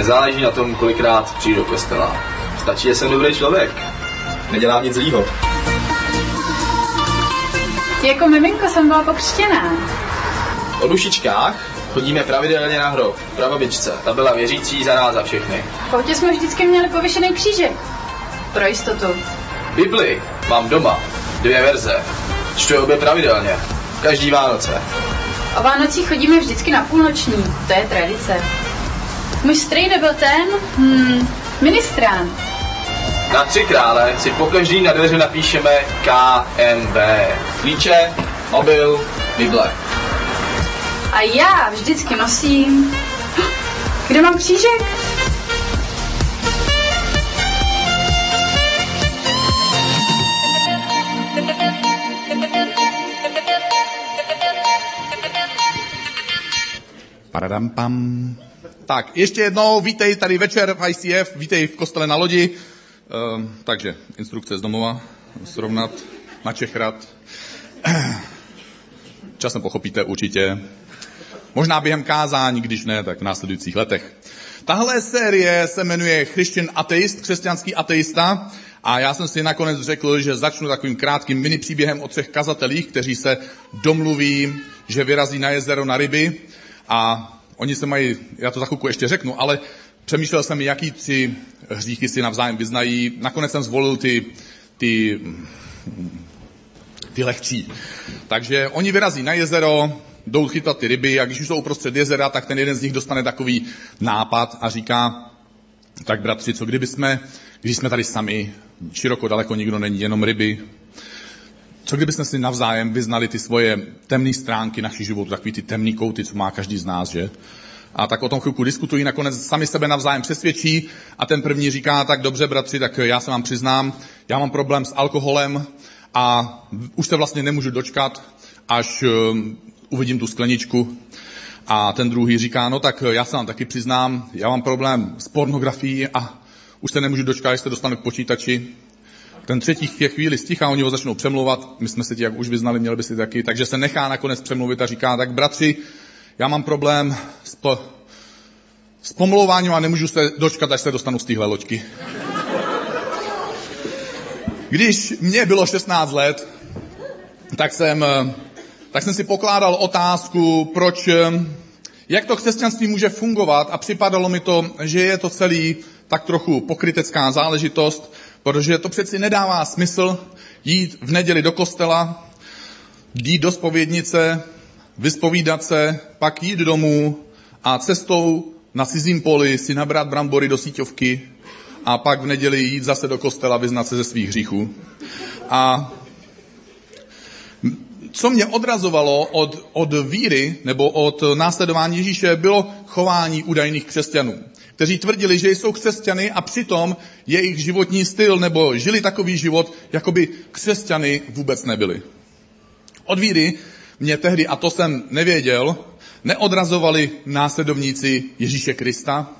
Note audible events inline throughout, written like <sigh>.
Nezáleží na tom, kolikrát přijdu do kostela. Stačí, že jsem dobrý člověk. Nedělám nic zlýho. Jako miminko jsem byla pokřtěná. O dušičkách chodíme pravidelně na hrob. Prababičce, ta byla věřící za nás za všechny. V autě jsme vždycky měli pověšený křížek. Pro jistotu. Bibli mám doma. Dvě verze. Čtu obě pravidelně. Každý Vánoce. O Vánocích chodíme vždycky na půlnoční. To je tradice. Můj strýde byl ten, hmm, ministrán. Na tři krále si po každý na dveře napíšeme KMB. Klíče, mobil, Bible. A já vždycky nosím... Kde mám křížek? Paradam pam. Tak, ještě jednou, vítej tady večer v ICF, vítej v kostele na lodi. Ehm, takže, instrukce z domova, srovnat, načechrat. <clears throat> Časem pochopíte určitě. Možná během kázání, když ne, tak v následujících letech. Tahle série se jmenuje Christian Atheist, křesťanský ateista. A já jsem si nakonec řekl, že začnu takovým krátkým mini příběhem o třech kazatelích, kteří se domluví, že vyrazí na jezero na ryby a oni se mají, já to za chvilku ještě řeknu, ale přemýšlel jsem, jaký tři hříchy si navzájem vyznají. Nakonec jsem zvolil ty, ty, ty lehčí. Takže oni vyrazí na jezero, jdou chytat ty ryby a když už jsou uprostřed jezera, tak ten jeden z nich dostane takový nápad a říká, tak bratři, co kdyby jsme, když jsme tady sami, široko daleko nikdo není, jenom ryby, co kdybychom si navzájem vyznali ty svoje temné stránky našich životů, takový ty temný kouty, co má každý z nás, že? A tak o tom chvilku diskutují, nakonec sami sebe navzájem přesvědčí a ten první říká, tak dobře, bratři, tak já se vám přiznám, já mám problém s alkoholem a už se vlastně nemůžu dočkat, až um, uvidím tu skleničku. A ten druhý říká, no tak já se vám taky přiznám, já mám problém s pornografií a už se nemůžu dočkat, až se dostanu k počítači. Ten třetí je chvíli stichá, oni ho začnou přemlouvat, my jsme se ti jak už vyznali, měli by si taky, takže se nechá nakonec přemluvit a říká, tak bratři, já mám problém s, po, s pomlouváním a nemůžu se dočkat, až se dostanu z téhle loďky. Když mě bylo 16 let, tak jsem, tak jsem si pokládal otázku, proč, jak to křesťanství může fungovat a připadalo mi to, že je to celý tak trochu pokrytecká záležitost, protože to přeci nedává smysl jít v neděli do kostela, jít do spovědnice, vyspovídat se, pak jít domů a cestou na cizím poli si nabrat brambory do síťovky a pak v neděli jít zase do kostela vyznat se ze svých hříchů. A co mě odrazovalo od, od víry nebo od následování Ježíše, bylo chování údajných křesťanů, kteří tvrdili, že jsou křesťany a přitom jejich životní styl nebo žili takový život, jako by křesťany vůbec nebyli. Od víry mě tehdy, a to jsem nevěděl, neodrazovali následovníci Ježíše Krista,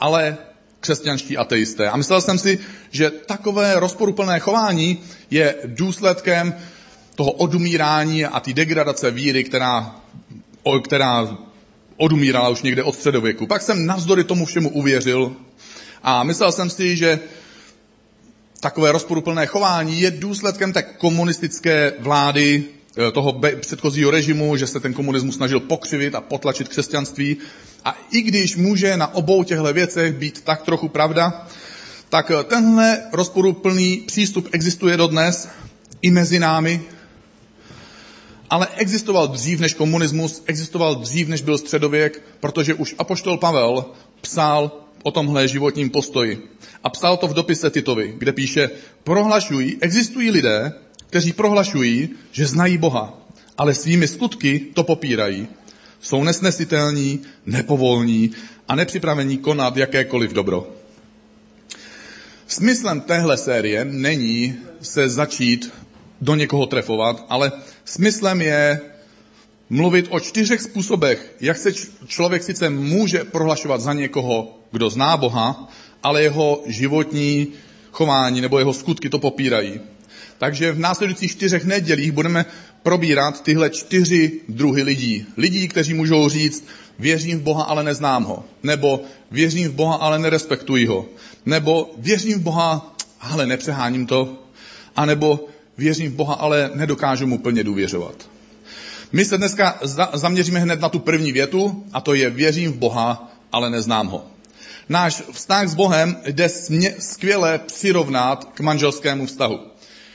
ale křesťanští ateisté. A myslel jsem si, že takové rozporuplné chování je důsledkem toho odumírání a té degradace víry, která, která odumírala už někde od středověku. Pak jsem navzdory tomu všemu uvěřil a myslel jsem si, že takové rozporuplné chování je důsledkem té komunistické vlády Eh, toho předchozího režimu, že se ten komunismus snažil pokřivit a potlačit křesťanství. A i když může na obou těchto věcech být tak trochu pravda, tak eh, tenhle rozporuplný přístup existuje dodnes i mezi námi, ale existoval dřív než komunismus, existoval dřív než byl středověk, protože už apoštol Pavel psal o tomhle životním postoji. A psal to v dopise Titovi, kde píše, prohlašují, existují lidé, kteří prohlašují, že znají Boha, ale svými skutky to popírají. Jsou nesnesitelní, nepovolní a nepřipravení konat jakékoliv dobro. Smyslem téhle série není se začít do někoho trefovat, ale smyslem je mluvit o čtyřech způsobech, jak se člověk sice může prohlašovat za někoho, kdo zná Boha, ale jeho životní chování nebo jeho skutky to popírají. Takže v následujících čtyřech nedělích budeme probírat tyhle čtyři druhy lidí. Lidí, kteří můžou říct, věřím v Boha, ale neznám ho. Nebo věřím v Boha, ale nerespektuji ho. Nebo věřím v Boha, ale nepřeháním to. A nebo věřím v Boha, ale nedokážu mu plně důvěřovat. My se dneska zaměříme hned na tu první větu, a to je věřím v Boha, ale neznám ho. Náš vztah s Bohem jde skvěle přirovnat k manželskému vztahu.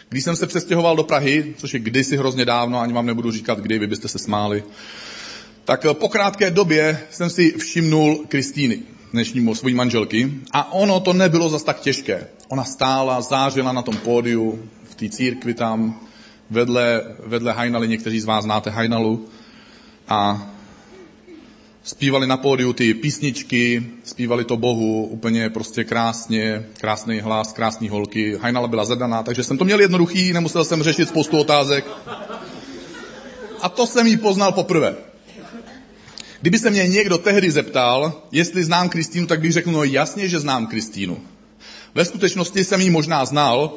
Když jsem se přestěhoval do Prahy, což je kdysi hrozně dávno, ani vám nebudu říkat kdy, vy byste se smáli, tak po krátké době jsem si všimnul Kristýny, dnešní svojí manželky, a ono to nebylo zas tak těžké. Ona stála, zářila na tom pódiu, té církvi tam, vedle, vedle Hajnaly, někteří z vás znáte Hajnalu, a zpívali na pódiu ty písničky, zpívali to Bohu úplně prostě krásně, krásný hlas, krásný holky. Hajnala byla zadaná, takže jsem to měl jednoduchý, nemusel jsem řešit spoustu otázek. A to jsem jí poznal poprvé. Kdyby se mě někdo tehdy zeptal, jestli znám Kristýnu, tak bych řekl, no jasně, že znám Kristýnu. Ve skutečnosti jsem ji možná znal,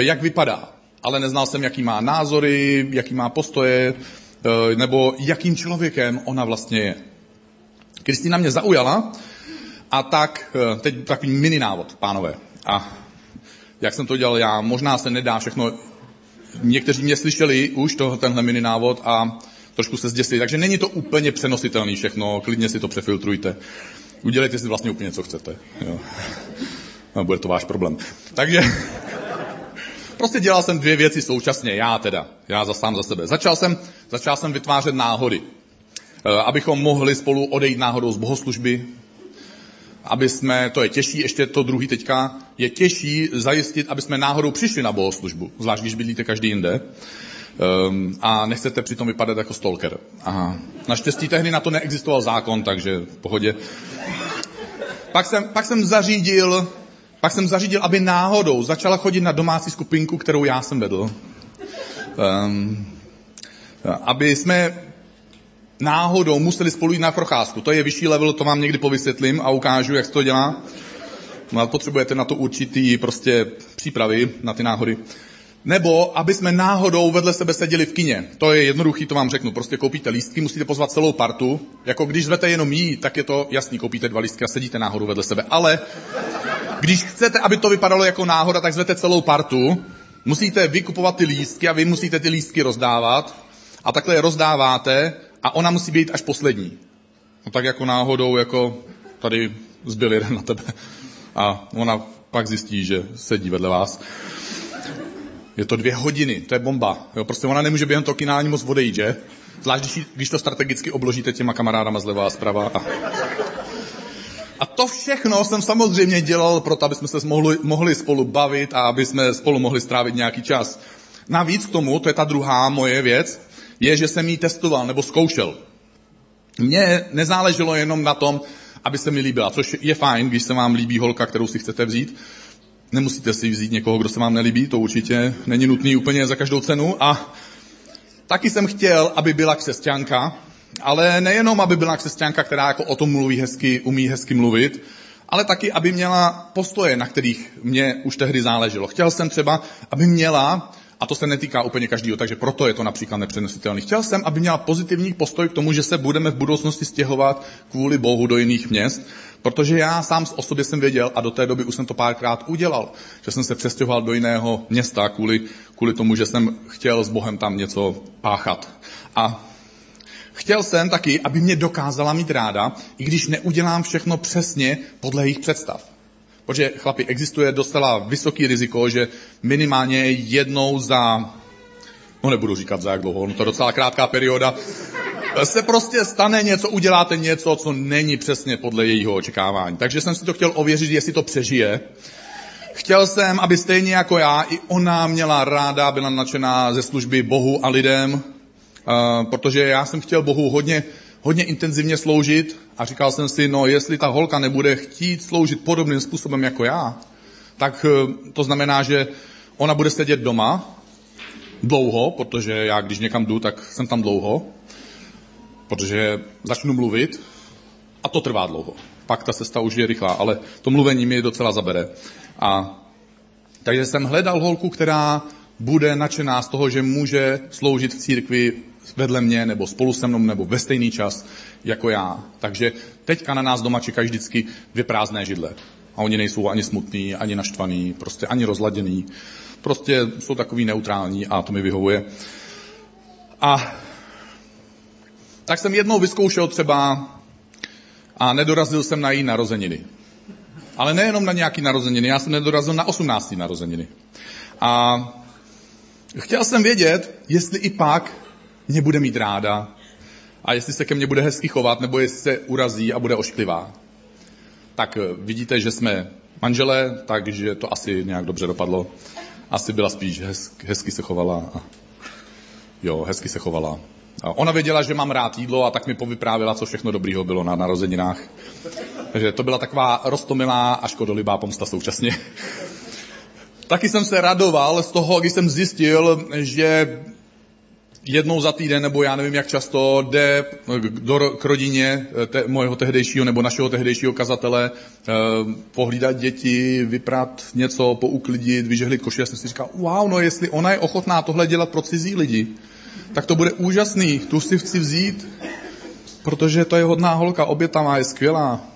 jak vypadá, ale neznal jsem, jaký má názory, jaký má postoje, eh, nebo jakým člověkem ona vlastně je. Kristýna mě zaujala a tak, eh, teď takový mini návod, pánové. A jak jsem to dělal já, možná se nedá všechno, někteří mě slyšeli už to, tenhle mini návod a trošku se zděsili, takže není to úplně přenositelný všechno, klidně si to přefiltrujte. Udělejte si vlastně úplně, co chcete. Jo. <laughs> No, bude to váš problém. Takže prostě dělal jsem dvě věci současně, já teda, já za sám za sebe. Začal jsem, začal jsem vytvářet náhody. Eh, abychom mohli spolu odejít náhodou z bohoslužby, aby jsme, to je těžší, ještě to druhý teďka, je těžší zajistit, aby jsme náhodou přišli na bohoslužbu, zvlášť když bydlíte každý jinde. Um, a nechcete přitom vypadat jako stalker. A naštěstí tehdy na to neexistoval zákon, takže v pohodě. Pak jsem, pak jsem zařídil, pak jsem zařídil, aby náhodou začala chodit na domácí skupinku, kterou já jsem vedl. Um, aby jsme náhodou museli spolu jít na procházku. To je vyšší level, to vám někdy povysvětlím a ukážu, jak se to dělá. No, potřebujete na to určitý prostě přípravy na ty náhody. Nebo aby jsme náhodou vedle sebe seděli v kině. To je jednoduchý, to vám řeknu. Prostě koupíte lístky, musíte pozvat celou partu. Jako když zvete jenom jí, tak je to jasný, koupíte dva lístky a sedíte náhodou vedle sebe. Ale když chcete, aby to vypadalo jako náhoda, tak zvete celou partu. Musíte vykupovat ty lístky a vy musíte ty lístky rozdávat. A takhle je rozdáváte a ona musí být až poslední. No tak jako náhodou, jako tady zbyl jeden na tebe. A ona pak zjistí, že sedí vedle vás. Je to dvě hodiny, to je bomba. Jo, prostě ona nemůže během toho kina ani moc odejít, že? Zvlášť, když, když to strategicky obložíte těma kamarádama zleva a zprava. A... a to všechno jsem samozřejmě dělal proto, aby jsme se mohli, mohli spolu bavit a aby jsme spolu mohli strávit nějaký čas. Navíc k tomu, to je ta druhá moje věc, je, že jsem ji testoval nebo zkoušel. Mně nezáleželo jenom na tom, aby se mi líbila, což je fajn, když se vám líbí holka, kterou si chcete vzít. Nemusíte si vzít někoho, kdo se vám nelíbí, to určitě není nutný úplně za každou cenu. A taky jsem chtěl, aby byla křesťanka, ale nejenom, aby byla křesťanka, která jako o tom mluví hezky, umí hezky mluvit, ale taky, aby měla postoje, na kterých mě už tehdy záleželo. Chtěl jsem třeba, aby měla a to se netýká úplně každého, takže proto je to například nepřenositelný. Chtěl jsem, aby měla pozitivní postoj k tomu, že se budeme v budoucnosti stěhovat kvůli Bohu do jiných měst, protože já sám o sobě jsem věděl a do té doby už jsem to párkrát udělal, že jsem se přestěhoval do jiného města kvůli, kvůli tomu, že jsem chtěl s Bohem tam něco páchat. A chtěl jsem taky, aby mě dokázala mít ráda, i když neudělám všechno přesně podle jejich představ. Protože, chlapi, existuje docela vysoký riziko, že minimálně jednou za, no nebudu říkat za jak dlouho, no to je docela krátká perioda, se prostě stane něco, uděláte něco, co není přesně podle jejího očekávání. Takže jsem si to chtěl ověřit, jestli to přežije. Chtěl jsem, aby stejně jako já, i ona měla ráda, byla nadšená ze služby Bohu a lidem, protože já jsem chtěl Bohu hodně hodně intenzivně sloužit a říkal jsem si, no jestli ta holka nebude chtít sloužit podobným způsobem jako já, tak eh, to znamená, že ona bude sedět doma dlouho, protože já když někam jdu, tak jsem tam dlouho, protože začnu mluvit a to trvá dlouho. Pak ta cesta už je rychlá, ale to mluvení mi docela zabere. A takže jsem hledal holku, která bude nadšená z toho, že může sloužit v církvi vedle mě, nebo spolu se mnou, nebo ve stejný čas jako já. Takže teďka na nás doma čekají vždycky dvě prázdné židle. A oni nejsou ani smutný, ani naštvaný, prostě ani rozladěný. Prostě jsou takový neutrální a to mi vyhovuje. A tak jsem jednou vyzkoušel třeba a nedorazil jsem na její narozeniny. Ale nejenom na nějaký narozeniny, já jsem nedorazil na 18. narozeniny. A chtěl jsem vědět, jestli i pak mě bude mít ráda a jestli se ke mně bude hezky chovat, nebo jestli se urazí a bude ošklivá. Tak eh, vidíte, že jsme manželé, takže to asi nějak dobře dopadlo. Asi byla spíš hezky, hezky se chovala. Jo, hezky se chovala. A ona věděla, že mám rád jídlo a tak mi povyprávěla, co všechno dobrýho bylo na narozeninách. Takže to byla taková rostomilá a škodolibá pomsta současně. <laughs> Taky jsem se radoval z toho, když jsem zjistil, že jednou za týden, nebo já nevím jak často, jde do, k rodině te, mojeho tehdejšího nebo našeho tehdejšího kazatele eh, pohlídat děti, vyprat něco, pouklidit, vyžehlit koši. Já jsem si říkal, wow, no jestli ona je ochotná tohle dělat pro cizí lidi, tak to bude úžasný, tu si chci vzít, protože to je hodná holka, obětavá, je skvělá.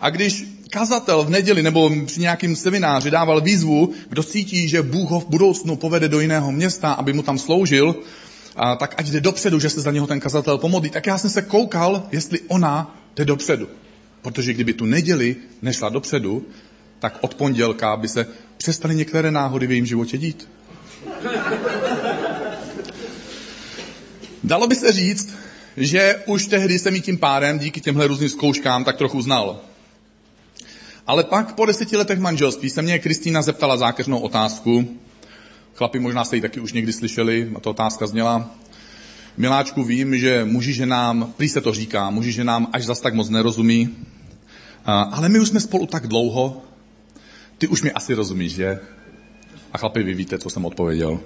A když kazatel v neděli nebo při nějakém semináři dával výzvu, kdo cítí, že Bůh ho v budoucnu povede do jiného města, aby mu tam sloužil, a tak ať jde dopředu, že se za něho ten kazatel pomodlí. Tak já jsem se koukal, jestli ona jde dopředu. Protože kdyby tu neděli nešla dopředu, tak od pondělka by se přestaly některé náhody v jejím životě dít. Dalo by se říct, že už tehdy jsem jí tím párem díky těmhle různým zkouškám tak trochu znal. Ale pak po deseti letech manželství se mě Kristýna zeptala zákeřnou otázku. Chlapi možná jste ji taky už někdy slyšeli, a ta otázka zněla. Miláčku, vím, že muži ženám, prý se to říká, muži ženám až zas tak moc nerozumí, ale my už jsme spolu tak dlouho, ty už mi asi rozumíš, že? A chlapi, vy víte, co jsem odpověděl.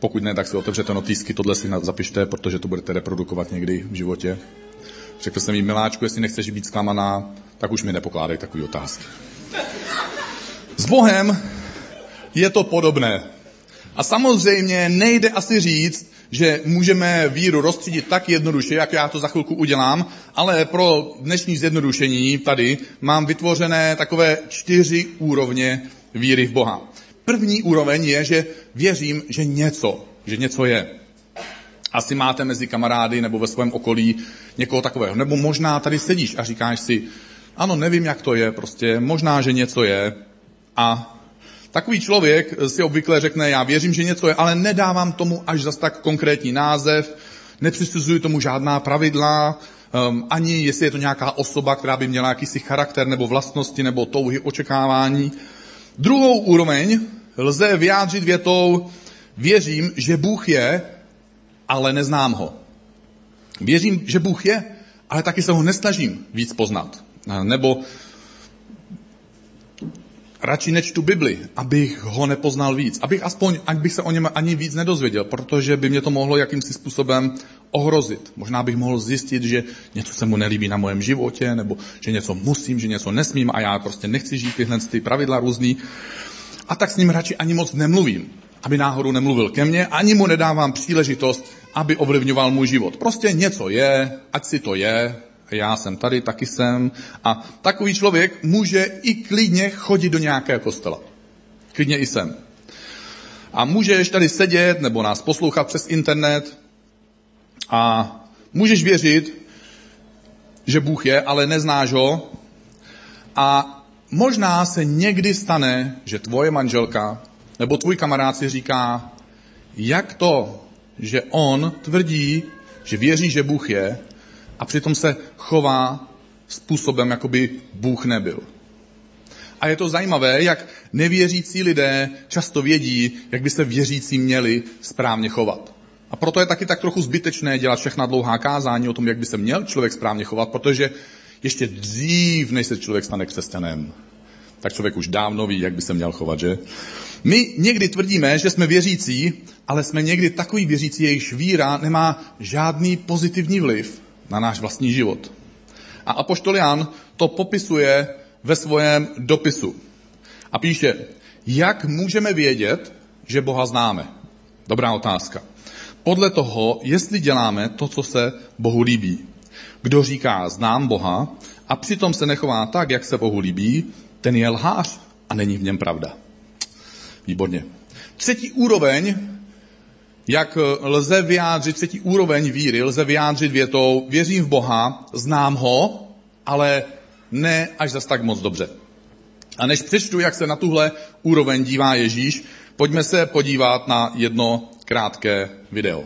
Pokud ne, tak si otevřete notýsky, tohle si zapište, protože to budete reprodukovat někdy v životě. Řekl jsem jí, miláčku, jestli nechceš být zklamaná, tak už mi nepokládej takové otázky. S Bohem je to podobné. A samozřejmě nejde asi říct, že můžeme víru rozstřídit tak jednoduše, jak já to za chvilku udělám, ale pro dnešní zjednodušení tady mám vytvořené takové čtyři úrovně víry v Boha. První úroveň je, že věřím, že něco, že něco je. Asi máte mezi kamarády nebo ve svém okolí někoho takového. Nebo možná tady sedíš a říkáš si, ano, nevím, jak to je, prostě možná, že něco je. A takový člověk si obvykle řekne, já věřím, že něco je, ale nedávám tomu až zas tak konkrétní název, nepřisuzuji tomu žádná pravidla, um, ani jestli je to nějaká osoba, která by měla jakýsi charakter nebo vlastnosti nebo touhy, očekávání. Druhou úroveň lze vyjádřit větou, věřím, že Bůh je, ale neznám ho. Věřím, že Bůh je, ale taky se ho nesnažím víc poznat. Nebo radši nečtu Bibli, abych ho nepoznal víc. Abych aspoň, ať bych se o něm ani víc nedozvěděl, protože by mě to mohlo jakýmsi způsobem ohrozit. Možná bych mohl zjistit, že něco se mu nelíbí na mojem životě, nebo že něco musím, že něco nesmím a já prostě nechci žít tyhle ty pravidla různý. A tak s ním radši ani moc nemluvím, aby náhodou nemluvil ke mně, ani mu nedávám příležitost, aby ovlivňoval můj život. Prostě něco je, ať si to je, já jsem tady, taky jsem. A takový člověk může i klidně chodit do nějakého kostela. Klidně i sem. A můžeš tady sedět nebo nás poslouchat přes internet a můžeš věřit, že Bůh je, ale neznáš ho. A možná se někdy stane, že tvoje manželka nebo tvůj kamarád si říká, jak to, že on tvrdí, že věří, že Bůh je, a přitom se chová způsobem, jako by Bůh nebyl. A je to zajímavé, jak nevěřící lidé často vědí, jak by se věřící měli správně chovat. A proto je taky tak trochu zbytečné dělat všechna dlouhá kázání o tom, jak by se měl člověk správně chovat, protože ještě dřív, než se člověk stane křesťanem, tak člověk už dávno ví, jak by se měl chovat, že? My někdy tvrdíme, že jsme věřící, ale jsme někdy takový věřící, jejichž víra nemá žádný pozitivní vliv na náš vlastní život. A Apoštol Jan to popisuje ve svém dopisu. A píše, jak můžeme vědět, že Boha známe? Dobrá otázka. Podle toho, jestli děláme to, co se Bohu líbí. Kdo říká, znám Boha, a přitom se nechová tak, jak se Bohu líbí, ten je lhář a není v něm pravda. Výborně. Třetí úroveň, jak lze vyjádřit, třetí úroveň víry, lze vyjádřit větou, věřím v Boha, znám ho, ale ne až zas tak moc dobře. A než přečtu, jak se na tuhle úroveň dívá Ježíš, pojďme se podívat na jedno krátké video.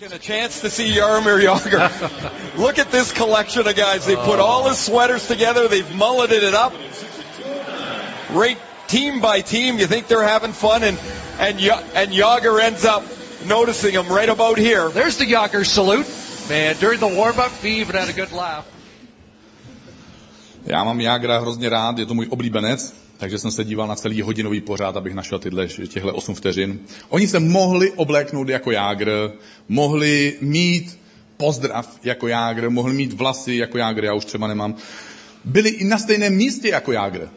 Get a chance to see Yarmir Yager. <laughs> Look at this collection of guys. They put all his sweaters together. They've mulleted it up. Right team by team. You think they're having fun, and and and Yager ends up noticing him right about here. There's the Yager salute, man. During the warm up, he even had a good laugh. Já mám Jágra hrozně rád, je to můj oblíbenec, takže jsem se díval na celý hodinový pořád, abych našel tyhle, těchto 8 vteřin. Oni se mohli obléknout jako Jágr, mohli mít pozdrav jako Jágr, mohli mít vlasy jako Jágr, já už třeba nemám. Byli i na stejném místě jako Jágr.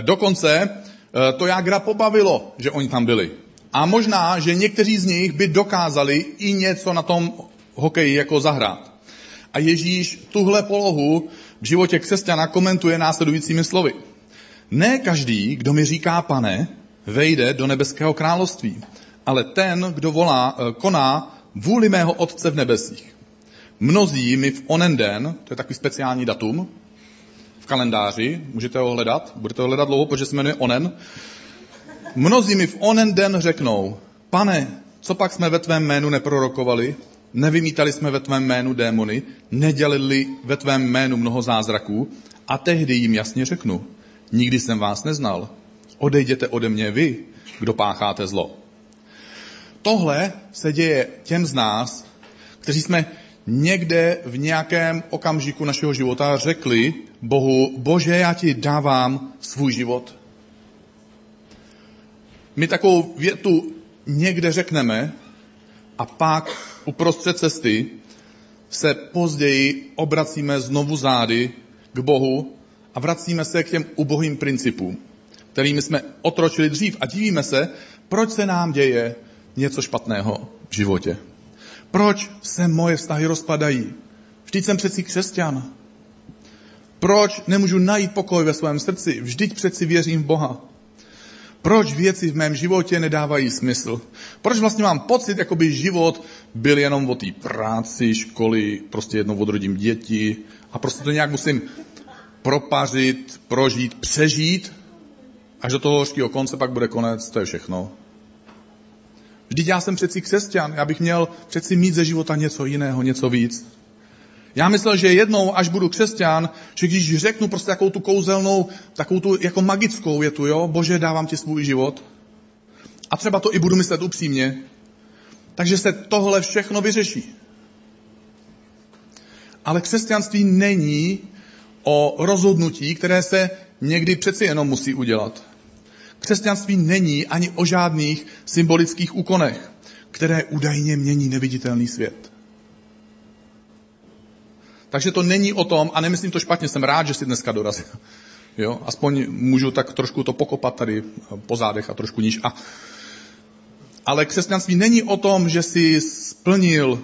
Dokonce eh, to Jágra pobavilo, že oni tam byli. A možná, že někteří z nich by dokázali i něco na tom hokeji jako zahrát. A Ježíš tuhle polohu v životě křesťana komentuje následujícími slovy. Ne každý, kdo mi říká pane, vejde do nebeského království, ale ten, kdo volá, eh, koná vůli mého Otce v nebesích. Mnozí mi v onen den, to je takový speciální datum, kalendáři, můžete ho hledat, budete ho hledat dlouho, protože se jmenuje onen, mnozí mi v onen den řeknou, pane, co pak jsme ve tvém jménu neprorokovali, nevymítali jsme ve tvém jménu démony, nedělili ve tvém jménu mnoho zázraků? A tehdy jim jasně řeknu, nikdy jsem vás neznal, odejděte ode mě vy, kdo pácháte zlo. Tohle se děje těm z nás, kteří jsme někde v nějakém okamžiku našeho života řekli Bohu, Bože, já ti dávám svůj život. My takovou větu někde řekneme a pak uprostřed cesty se později obracíme znovu zády k Bohu a vracíme se k těm ubohým principům, kterými jsme otročili dřív a divíme se, proč se nám děje něco špatného v životě. Proč se moje vztahy rozpadají? Vždyť jsem přeci křesťan. Proč nemůžu najít pokoj ve svém srdci? Vždyť přeci věřím v Boha. Proč věci v mém životě nedávají smysl? Proč vlastně mám pocit, jako by život byl jenom o té práci, školy, prostě jednou odrodím děti a prostě to nějak musím propařit, prožít, přežít, až do toho hořkého konce pak bude konec, to je všechno. Vždyť já jsem přeci křesťan, já bych měl přeci mít ze života něco jiného, něco víc. Já myslel, že jednou, až budu křesťan, že když řeknu prostě takovou tu kouzelnou, takovou tu jako magickou větu, jo, bože, dávám ti svůj život, a třeba to i budu myslet upřímně, takže se tohle všechno vyřeší. Ale křesťanství není o rozhodnutí, které se někdy přeci jenom musí udělat. Křesťanství není ani o žádných symbolických úkonech, které údajně mění neviditelný svět. Takže to není o tom, a nemyslím to špatně, jsem rád, že si dneska dorazil. <laughs> Jo, aspoň můžu tak trošku to pokopat tady po zádech a trošku níž. A, ale křesťanství není o tom, že si splnil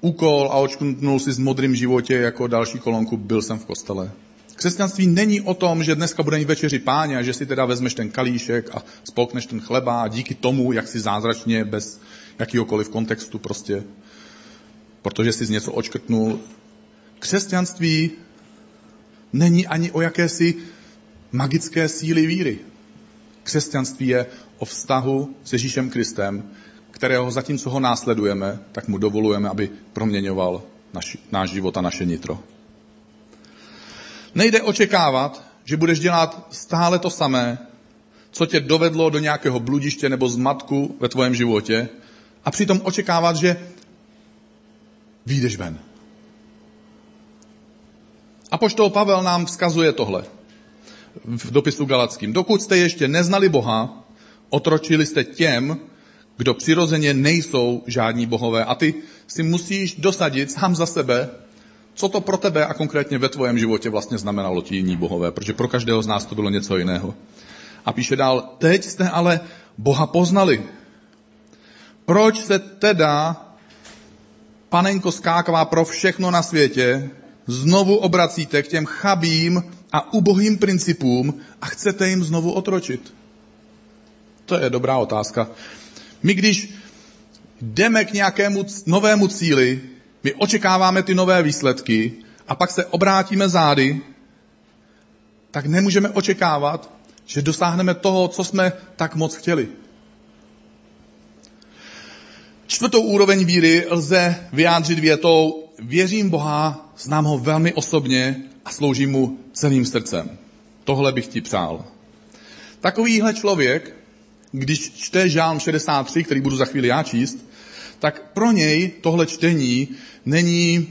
úkol a očknul si s modrým životě jako další kolonku, byl jsem v kostele. Křesťanství není o tom, že dneska bude mít večeři páně a že si teda vezmeš ten kalíšek a spolkneš ten chleba a díky tomu, jak si zázračně, bez jakýhokoliv kontextu prostě, protože jsi z něco očkrtnul. Křesťanství není ani o jakési magické síly víry. Křesťanství je o vztahu s Ježíšem Kristem, kterého zatímco ho následujeme, tak mu dovolujeme, aby proměňoval náš život a naše nitro. Nejde očekávat, že budeš dělat stále to samé, co tě dovedlo do nějakého bludiště nebo zmatku ve tvém životě a přitom očekávat, že výjdeš ven. A poštol Pavel nám vzkazuje tohle v dopisu Galackým. Dokud jste ještě neznali Boha, otročili jste těm, kdo přirozeně nejsou žádní bohové. A ty si musíš dosadit sám za sebe, co to pro tebe a konkrétně ve tvojem životě vlastně znamenalo ti jiní bohové, protože pro každého z nás to bylo něco jiného. A píše dál, teď jste ale Boha poznali. Proč se teda, panenko skákavá pro všechno na světě, znovu obracíte k těm chabým a ubohým principům a chcete jim znovu otročit? To je dobrá otázka. My když jdeme k nějakému novému cíli, my očekáváme ty nové výsledky a pak se obrátíme zády, tak nemůžeme očekávat, že dosáhneme toho, co jsme tak moc chtěli. Čtvrtou úroveň víry lze vyjádřit větou věřím Boha, znám ho velmi osobně a sloužím mu celým srdcem. Tohle bych ti přál. Takovýhle člověk, když čte Žálm 63, který budu za chvíli já číst, tak pro něj tohle čtení není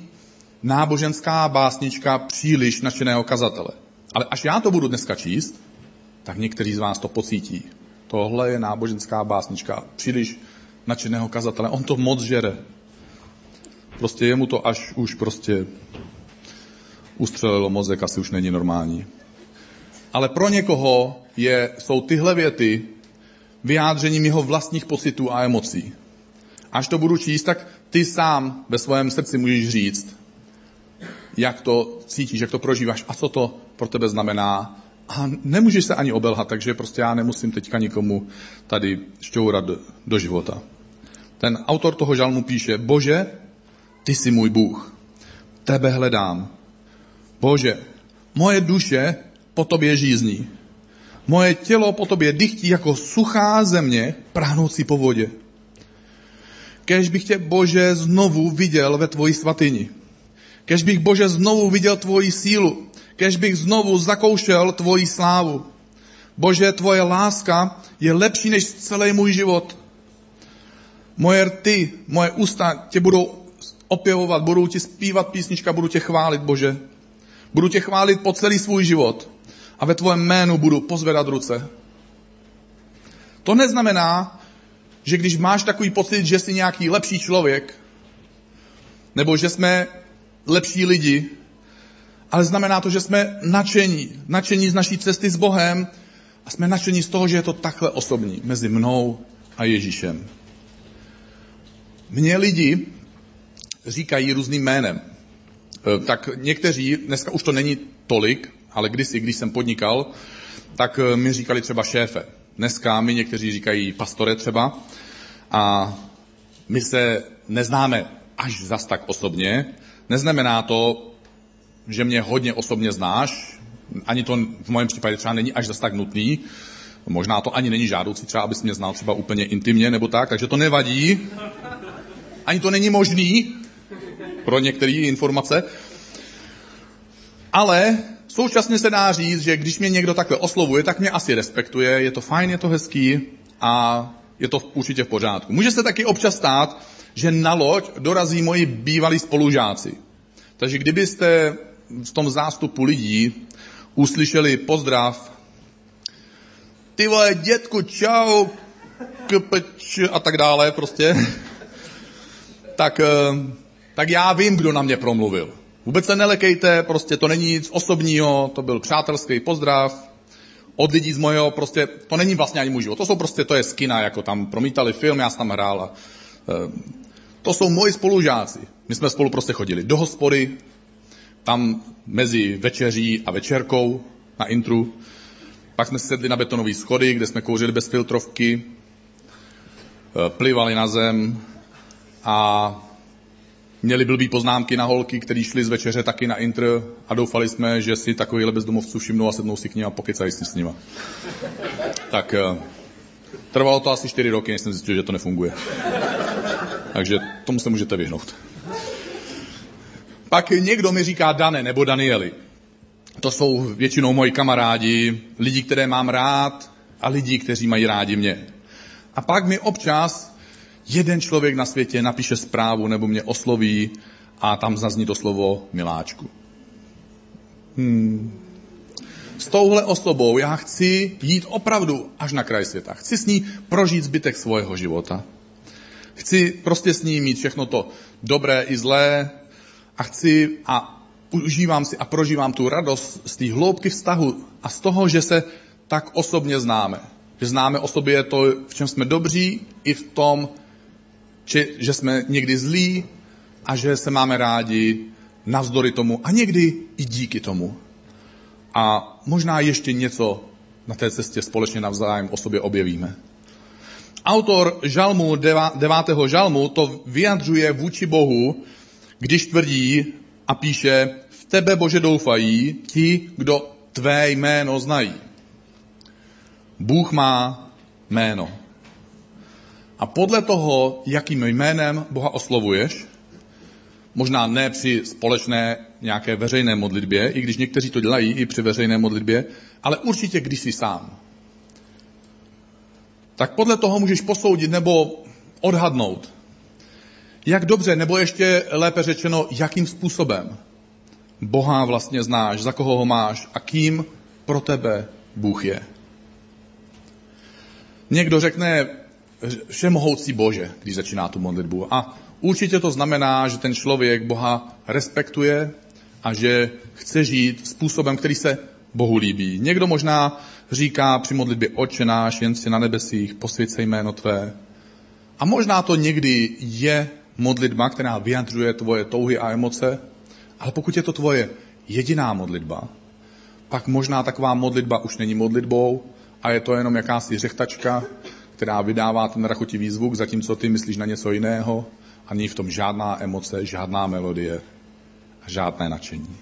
náboženská básnička příliš nadšeného kazatele. Ale až já to budu dneska číst, tak někteří z vás to pocítí. Tohle je náboženská básnička příliš nadšeného kazatele. On to moc žere. Prostě jemu to až už prostě ustřelilo mozek, asi už není normální. Ale pro někoho je, jsou tyhle věty vyjádřením jeho vlastních pocitů a emocí. Až to budu číst, tak ty sám ve svém srdci můžeš říct, jak to cítíš, jak to prožíváš a co to pro tebe znamená. A nemůžeš se ani obelhat, takže prostě já nemusím teďka nikomu tady šťourat do života. Ten autor toho žalmu píše, Bože, ty jsi můj Bůh, tebe hledám. Bože, moje duše po tobě žízní. Moje tělo po tobě dychtí jako suchá země, prahnoucí po vodě. Kež bych tě, Bože, znovu viděl ve tvoji svatyni. Kež bych, Bože, znovu viděl tvoji sílu. Kež bych znovu zakoušel tvoji slávu. Bože, tvoje láska je lepší než celý můj život. Moje rty, moje ústa tě budou opěvovat, budou ti zpívat písnička, budu tě chválit, Bože. Budu tě chválit po celý svůj život a ve tvém jménu budu pozvedat ruce. To neznamená, že když máš takový pocit, že jsi nějaký lepší člověk, nebo že jsme lepší lidi, ale znamená to, že jsme nadšení. Nadšení z naší cesty s Bohem a jsme nadšení z toho, že je to takhle osobní mezi mnou a Ježíšem. Mně lidi říkají různým jménem. E, tak někteří, dneska už to není tolik, ale kdysi, když jsem podnikal, tak e, mi říkali třeba šéfe. Dneska mi někteří říkají pastore třeba a my se neznáme až zas tak osobně. Neznamená to, že mě hodně osobně znáš, ani to v mém případě třeba není až zas tak nutný, možná to ani není žádoucí třeba, abys mě znal třeba úplně intimně nebo tak, takže to nevadí. Ani to není možný pro některé informace. Ale současně se dá říct, že když mě někdo takhle oslovuje, tak mě asi respektuje, je to fajn, je to hezký a je to určitě v pořádku. Může se taky občas stát, že na loď dorazí moji bývalí spolužáci. Takže kdybyste v tom zástupu lidí uslyšeli pozdrav ty vole, dětku, čau, kpč a tak dále prostě, <laughs> tak, eh, tak já vím, kdo na mě promluvil. Vůbec se nelekejte, prostě to není nic osobního, to byl přátelský pozdrav od lidí z mojeho, prostě to není vlastně ani můj život, to jsou prostě, to je skina, jako tam promítali film, já jsem tam hrál a eh, to jsou moji spolužáci. My jsme spolu prostě chodili do hospody, tam mezi večeří a večerkou na intru. Pak jsme sedli na betonové schody, kde jsme kouřili bez filtrovky, eh, plivali na zem a měli blbý poznámky na holky, které šly z večeře taky na intr a doufali jsme, že si takovýhle bezdomovců všimnou a sednou si k ním a pokecají si s nima. Tak eh, trvalo to asi čtyři roky, než jsem zjistil, že to nefunguje. Takže tomu se můžete vyhnout. Pak někdo mi říká Dane nebo Danieli. To jsou většinou moji kamarádi, lidi, které mám rád a lidi, kteří mají rádi mě. A pak mi občas jeden člověk na světě napíše zprávu nebo mě osloví a tam zazní to slovo miláčku. Hmm. S touhle osobou já chci jít opravdu až na kraj světa. Chci s ní prožít zbytek svého života. Chci prostě s ní mít všechno to dobré i zlé a chci a užívám si a prožívám tu radost z té hloubky vztahu a z toho, že se tak osobně známe. Že známe o sobě to, v čem jsme dobří, i v tom, či, že jsme někdy zlí a že se máme rádi navzdory tomu a někdy i díky tomu. A možná ještě něco na té cestě společně navzájem o sobě objevíme. Autor žalmu, devátého žalmu to vyjadřuje vůči Bohu, když tvrdí a píše, v tebe Bože doufají ti, kdo tvé jméno znají. Bůh má jméno. A podle toho, jakým jménem Boha oslovuješ, možná ne při společné nějaké veřejné modlitbě, i když někteří to dělají i při veřejné modlitbě, ale určitě když jsi sám. Tak podle toho můžeš posoudit nebo odhadnout, jak dobře, nebo ještě lépe řečeno, jakým způsobem Boha vlastně znáš, za koho ho máš a kým pro tebe Bůh je. Někdo řekne všemohoucí Bože, když začíná tu modlitbu. A určitě to znamená, že ten člověk Boha respektuje a že chce žít způsobem, který se Bohu líbí. Někdo možná říká při modlitbě Oče náš, jen si na nebesích, posvěd jméno Tvé. A možná to někdy je modlitba, která vyjadřuje tvoje touhy a emoce, ale pokud je to tvoje jediná modlitba, pak možná taková modlitba už není modlitbou a je to jenom jakási řechtačka, která vydává ten rachotivý zvuk, zatímco ty myslíš na něco jiného a není v tom žádná emoce, žádná melodie žádné nadšení.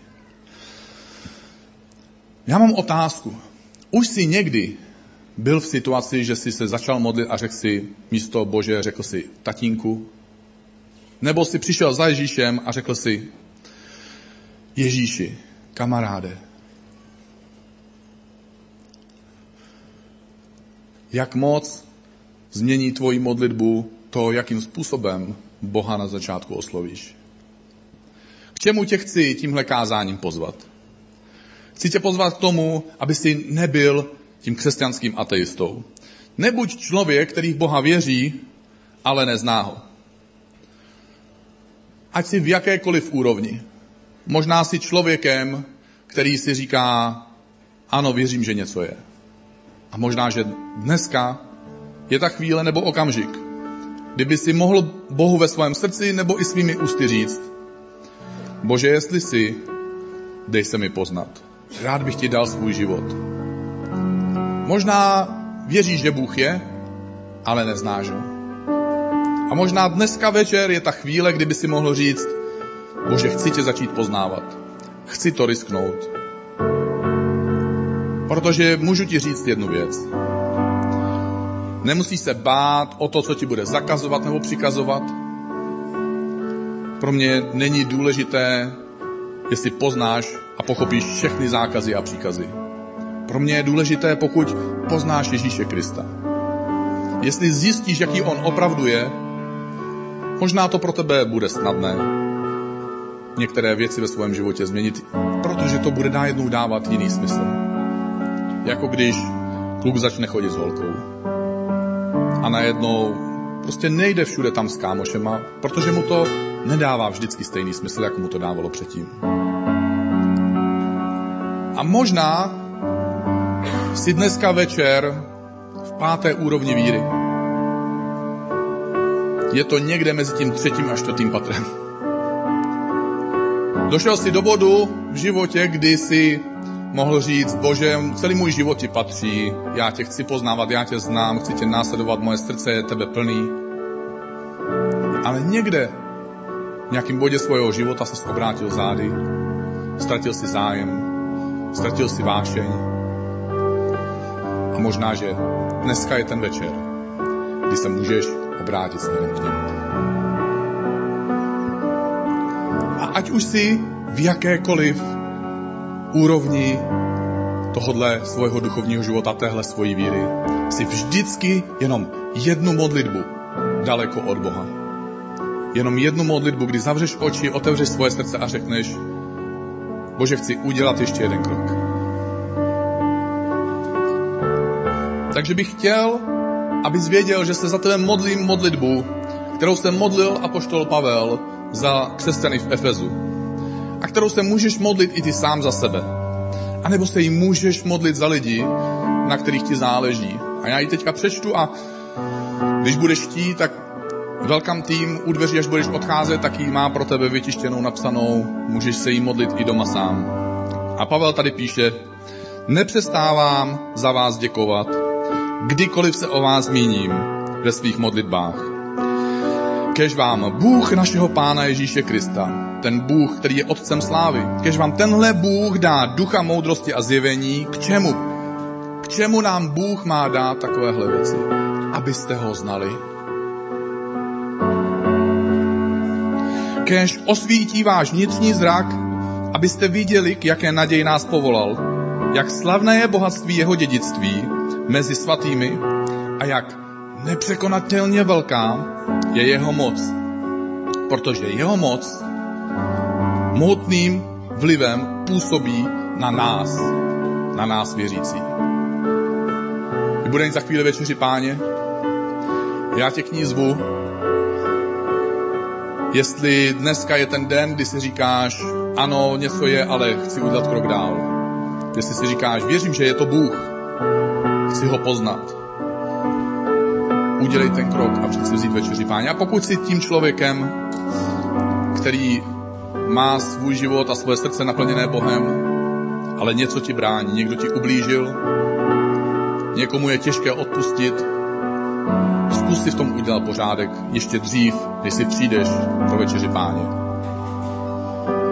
Já mám otázku. Už jsi někdy byl v situaci, že jsi se začal modlit a řekl si místo Bože, řekl si tatínku? Nebo jsi přišel za Ježíšem a řekl si Ježíši, kamaráde, jak moc změní tvoji modlitbu to, jakým způsobem Boha na začátku oslovíš. K čemu tě chci tímhle kázáním pozvat? Chci tě pozvat k tomu, aby si nebyl tím křesťanským ateistou. Nebuď člověk, který v Boha věří, ale nezná ho. Ať si v jakékoliv úrovni. Možná si člověkem, který si říká, ano, věřím, že něco je. A možná, že dneska je ta chvíle nebo okamžik, kdyby si mohl Bohu ve svém srdci nebo i svými ústy říct, Bože, jestli si, dej se mi poznat. Rád bych ti dal svůj život. Možná věříš, že Bůh je, ale neznáš ho. A možná dneska večer je ta chvíle, kdyby si mohl říct, Bože, chci tě začít poznávat. Chci to risknout. Protože můžu ti říct jednu věc. Nemusíš se bát o to, co ti bude zakazovat nebo přikazovat. Pro mě není důležité, jestli poznáš a pochopíš všechny zákazy a příkazy. Pro mě je důležité, pokud poznáš Ježíše Krista. Jestli zjistíš, jaký on opravdu je, možná to pro tebe bude snadné některé věci ve svém životě změnit, protože to bude najednou dávat jiný smysl. Jako když kluk začne chodit s holkou a najednou prostě nejde všude tam s kámošema, protože mu to nedává vždycky stejný smysl, jako mu to dávalo předtím. A možná si dneska večer v páté úrovni víry. Je to někde mezi tím třetím a čtvrtým patrem. Došel si do bodu v životě, kdy si mohl říct, bože, celý můj život ti patří, já tě chci poznávat, já tě znám, chci tě následovat, moje srdce je tebe plný. Ale někde, v nějakém bodě svého života se obrátil zády, ztratil si zájem, ztratil si vášeň. A možná, že dneska je ten večer, kdy se můžeš obrátit směrem k němu. A ať už si v jakékoliv úrovni tohodle svého duchovního života, téhle svojí víry, si vždycky jenom jednu modlitbu daleko od Boha. Jenom jednu modlitbu, kdy zavřeš oči, otevřeš svoje srdce a řekneš, Bože, chci udělat ještě jeden krok. Takže bych chtěl, abys věděl, že se za tebe modlím modlitbu, kterou se modlil apoštol Pavel za křesťany v Efezu. A kterou se můžeš modlit i ty sám za sebe. A nebo se jí můžeš modlit za lidi, na kterých ti záleží. A já ji teďka přečtu a když budeš chtít, tak Welcome tým, u dveří, až budeš odcházet, tak ji má pro tebe vytištěnou, napsanou, můžeš se jí modlit i doma sám. A Pavel tady píše, nepřestávám za vás děkovat, kdykoliv se o vás zmíním ve svých modlitbách. Kež vám Bůh našeho Pána Ježíše Krista, ten Bůh, který je Otcem slávy, kež vám tenhle Bůh dá ducha moudrosti a zjevení, k čemu? K čemu nám Bůh má dát takovéhle věci? Abyste ho znali. Kež osvítí váš vnitřní zrak, abyste viděli, k jaké naději nás povolal, jak slavné je bohatství jeho dědictví mezi svatými a jak nepřekonatelně velká je jeho moc. Protože jeho moc mohutným vlivem působí na nás, na nás věřící. My budeme za chvíli večeři, páně. Já tě k ní zvu, jestli dneska je ten den, kdy si říkáš, ano, něco je, ale chci udělat krok dál. Jestli si říkáš, věřím, že je to Bůh, chci ho poznat. Udělej ten krok a si vzít večeři páně. A pokud jsi tím člověkem, který má svůj život a svoje srdce naplněné Bohem, ale něco ti brání, někdo ti ublížil, někomu je těžké odpustit, zkus si v tom udělat pořádek ještě dřív, než si přijdeš pro večeři páně.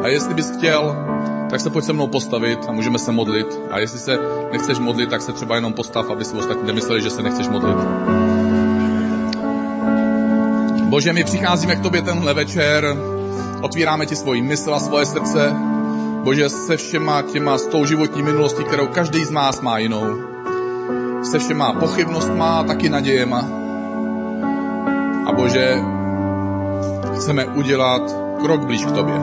A jestli bys chtěl, tak se pojď se mnou postavit a můžeme se modlit. A jestli se nechceš modlit, tak se třeba jenom postav, aby si ostatní nemysleli, že se nechceš modlit. Bože, my přicházíme k tobě tenhle večer, otvíráme ti svoji mysl a svoje srdce. Bože, se všema těma, s tou životní minulostí, kterou každý z nás má jinou. Se všema pochybnostma a taky nadějema. A Bože, chceme udělat krok blíž k tobě.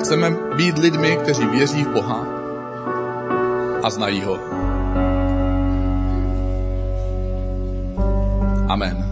Chceme být lidmi, kteří věří v Boha a znají ho. Amen.